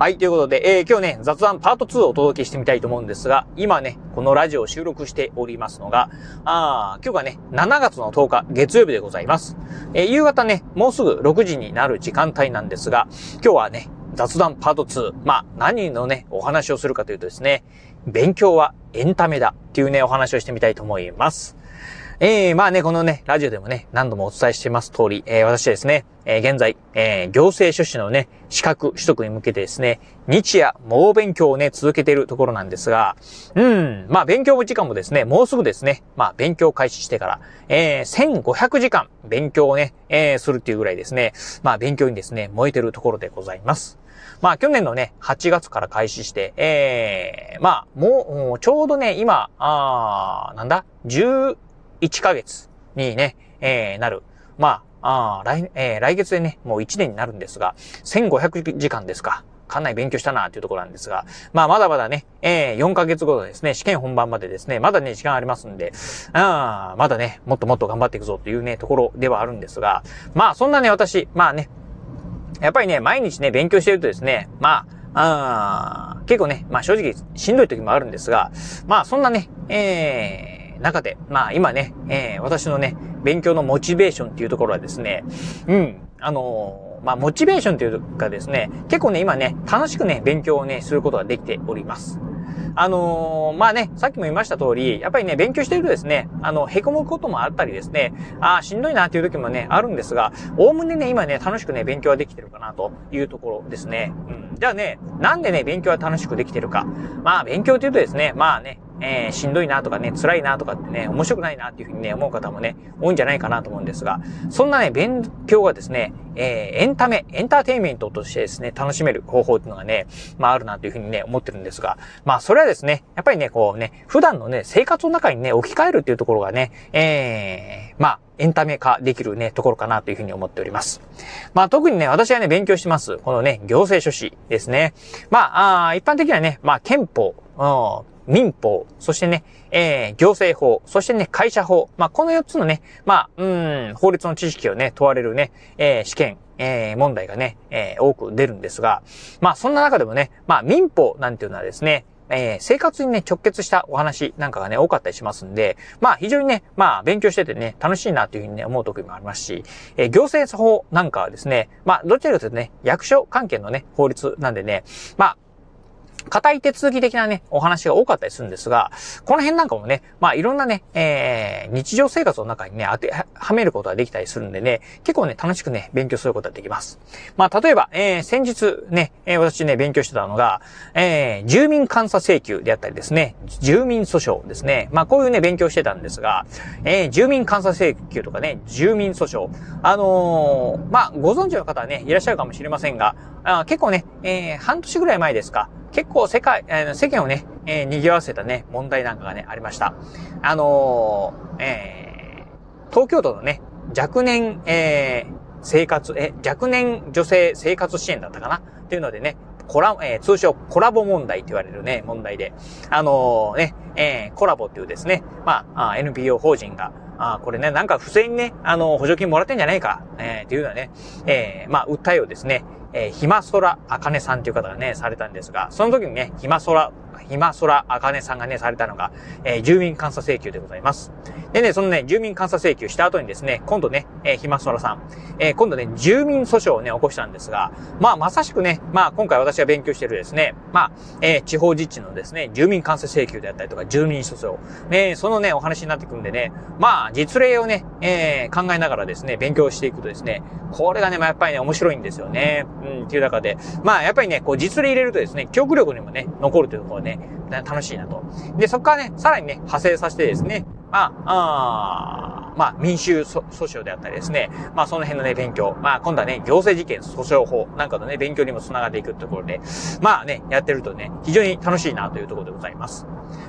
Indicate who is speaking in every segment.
Speaker 1: はい、ということで、えー、今日ね、雑談パート2をお届けしてみたいと思うんですが、今ね、このラジオを収録しておりますのが、あー今日がね、7月の10日、月曜日でございます。えー夕方ね、もうすぐ6時になる時間帯なんですが、今日はね、雑談パート2。まあ、何のね、お話をするかというとですね、勉強はエンタメだっていうね、お話をしてみたいと思います。えー、まあね、このね、ラジオでもね、何度もお伝えしています通り、えー、私はですね、えー、現在、えー、行政書士のね、資格取得に向けてですね、日夜猛勉強をね、続けているところなんですが、うん、まあ勉強時間もですね、もうすぐですね、まあ勉強開始してから、えー、1500時間勉強をね、えー、するっていうぐらいですね、まあ勉強にですね、燃えてるところでございます。まあ去年のね、8月から開始して、えー、まあもう、ちょうどね、今、あーなんだ10 1ヶ月にね、えー、なる。まあ、あ来、えー来月でね、もう1年になるんですが、1500時間ですか。かなり勉強したなっていうところなんですが、まあまだまだね、えー、4ヶ月後のですね、試験本番までですね、まだね、時間ありますんで、あまだね、もっともっと頑張っていくぞというね、ところではあるんですが、まあそんなね、私、まあね、やっぱりね、毎日ね、勉強してるとですね、まあ、あ結構ね、まあ正直しんどい時もあるんですが、まあそんなね、えー、中で、まあ今ね、えー、私のね、勉強のモチベーションっていうところはですね、うん、あのーまあモチベーションというかですね、結構ね、今ね、楽しくね、勉強をね、することができております。あのーまあね、さっきも言いました通り、やっぱりね、勉強しているとですね、あの、凹むこともあったりですね、ああ、しんどいなっていう時もね、あるんですが、おおむねね、今ね、楽しくね、勉強はできてるかなというところですね。うん。じゃあね、なんでね、勉強は楽しくできてるか。まあ、勉強っていうとですね、まあね、えーしんどいなとかね、辛いなとかってね、面白くないなっていうふうにね、思う方もね、多いんじゃないかなと思うんですが、そんなね、勉強がですね、えーエンタメ、エンターテインメントとしてですね、楽しめる方法っていうのがね、まああるなというふうにね、思ってるんですが、まあそれはですね、やっぱりね、こうね、普段のね、生活の中にね、置き換えるっていうところがね、えーまあ、エンタメ化できるね、ところかなというふうに思っております。まあ特にね、私はね、勉強してます。このね、行政書士ですね。まあ、あ一般的にはね、まあ憲法、民法、そしてね、えー、行政法、そしてね、会社法。まあ、この4つのね、まあ、うん、法律の知識をね、問われるね、えー、試験、えー、問題がね、えー、多く出るんですが、まあ、そんな中でもね、まあ、民法なんていうのはですね、えー生活にね、直結したお話なんかがね、多かったりしますんで、まあ、非常にね、まあ、勉強しててね、楽しいなというふうにね、思う時もありますし、えー行政法なんかはですね、まあ、どちらかというとね、役所関係のね、法律なんでね、まあ、硬い手続き的なね、お話が多かったりするんですが、この辺なんかもね、まあいろんなね、えー、日常生活の中にね、当てはめることができたりするんでね、結構ね、楽しくね、勉強することができます。まあ例えば、えー、先日ね、えー私ね、勉強してたのが、えー、住民監査請求であったりですね、住民訴訟ですね。まあこういうね、勉強してたんですが、えー、住民監査請求とかね、住民訴訟。あのーまあご存知の方はね、いらっしゃるかもしれませんが、あ結構ね、えー、半年ぐらい前ですか、結構世界、えー世間をね、えー賑わせたね、問題なんかがね、ありました。あのーえー東京都のね、若年、えー生活、え、若年女性生活支援だったかな？っていうのでね、コラ、えー通称コラボ問題って言われるね、問題で。あのーね、えーコラボっていうですね、まあ、あ NPO 法人が、あこれね、なんか不正にね、あの補助金もらってんじゃないか、えーっていうようなね、えーまあ、訴えをですね、えー、ひまそらあかねさんっていう方がね、されたんですが、その時にね、ひまそら、ひまそらあかねさんがね、されたのが、えー住民監査請求でございます。でね、そのね、住民監査請求した後にですね、今度ね、えーひまそらさん、えー今度ね、住民訴訟をね、起こしたんですが、まあ、まさしくね、まあ、今回私が勉強してるですね、まあ、えー地方自治のですね、住民監査請求であったりとか、住民訴訟、ね、そのね、お話になってくるんでね、まあ、実例をね、えー考えながらですね、勉強していくとですね、これがね、まあ、やっぱりね、面白いんですよね。うん、っていう中で、まあ、やっぱりね、こう、実例入れるとですね、記憶力にもね、残るというところがね、楽しいなと。で、そこからね、さらにね、派生させてですね、まあ、あまあ、民衆訴訟であったりですね、まあ、その辺のね、勉強、まあ、今度はね、行政事件訴訟法なんかのね、勉強にも繋がっていくところで、まあね、やってるとね、非常に楽しいなというところでございます。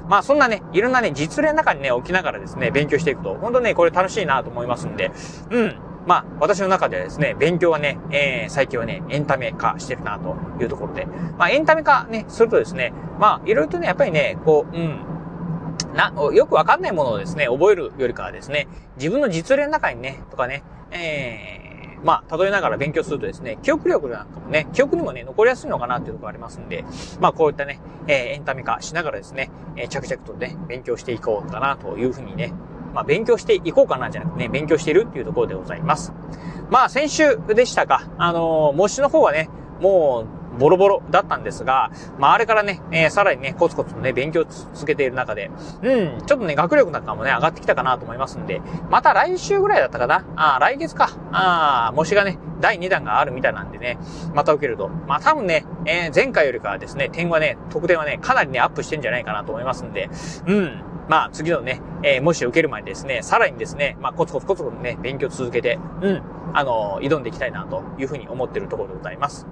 Speaker 1: まあ、そんなね、いろんなね、実例の中にね、置きながらですね、勉強していくと、本当ね、これ楽しいなと思いますんで、うん。まあ、私の中ではですね、勉強はね、えー、最近はね、エンタメ化してるなというところで、まあ、エンタメ化ね、するとですね、まあ、いろいろとね、やっぱりね、こう、うん、な、よくわかんないものをですね、覚えるよりかはですね、自分の実例の中にね、とかね、えー、まあ、例えながら勉強するとですね、記憶力なんかもね、記憶にもね、残りやすいのかなっていうところありますんで、まあ、こういったね、えー、エンタメ化しながらですね、えー、着々とね、勉強していこうかなというふうにね、まあ、勉強していこうかなじゃなくてね、勉強しているっていうところでございます。まあ、先週でしたか、あのー、模試の方はね、もう、ボロボロだったんですが、まあ、あれからね、えー、さらにね、コツコツとね、勉強続けている中で、うん、ちょっとね、学力なんかもね、上がってきたかなと思いますんで、また来週ぐらいだったかなあ来月か。あ模試がね、第2弾があるみたいなんでね、また受けると。まあ多分ね、えー、前回よりかはですね、点はね、得点はね、かなりね、アップしてんじゃないかなと思いますんで、うん。まあ次のね、えー、模試を受ける前にですね、さらにですね、まあコツコツコツコツね、勉強続けて、うん、あのー、挑んでいきたいなというふうに思ってるところでございます。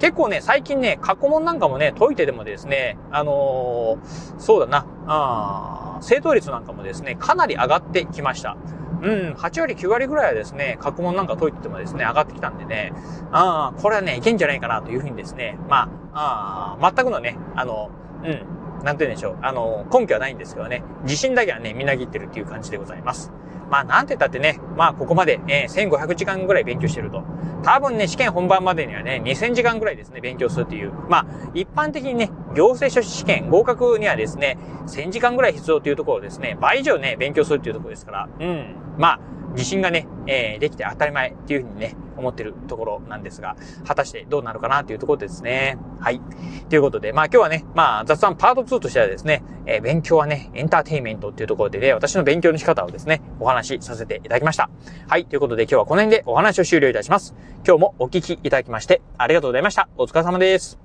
Speaker 1: 結構ね、最近ね、過去問なんかもね、解いてでもですね、あのー、そうだな、あ正答率なんかもですね、かなり上がってきました。うん、8割、9割ぐらいはですね、過去問なんか解いててもですね、上がってきたんでね、ああ、これはね、いけんじゃないかなというふうにですね、まあ、あ全くのね、あの、うん、なんて言うんでしょう、あの、根拠はないんですけどね、自信だけはね、みなぎってるっていう感じでございます。まあ、なんて言ったってね、まあ、ここまで、えー、1500時間ぐらい勉強してると。多分ね、試験本番までにはね、2000時間ぐらいですね、勉強するっていう。まあ、一般的にね、行政書士試験合格にはですね、1000時間ぐらい必要というところですね、倍以上ね、勉強するっていうところですから、うん。まあ、自信がね、えー、できて当たり前っていうふうにね、思ってるところなんですが、果たしてどうなるかなというところですね。はい。ということで、まあ今日はね、まあ雑談パート2としてはですね、えー、勉強はね、エンターテイメントっていうところでね、私の勉強の仕方をですね、お話しさせていただきました。はい。ということで今日はこの辺でお話を終了いたします。今日もお聞きいただきましてありがとうございました。お疲れ様です。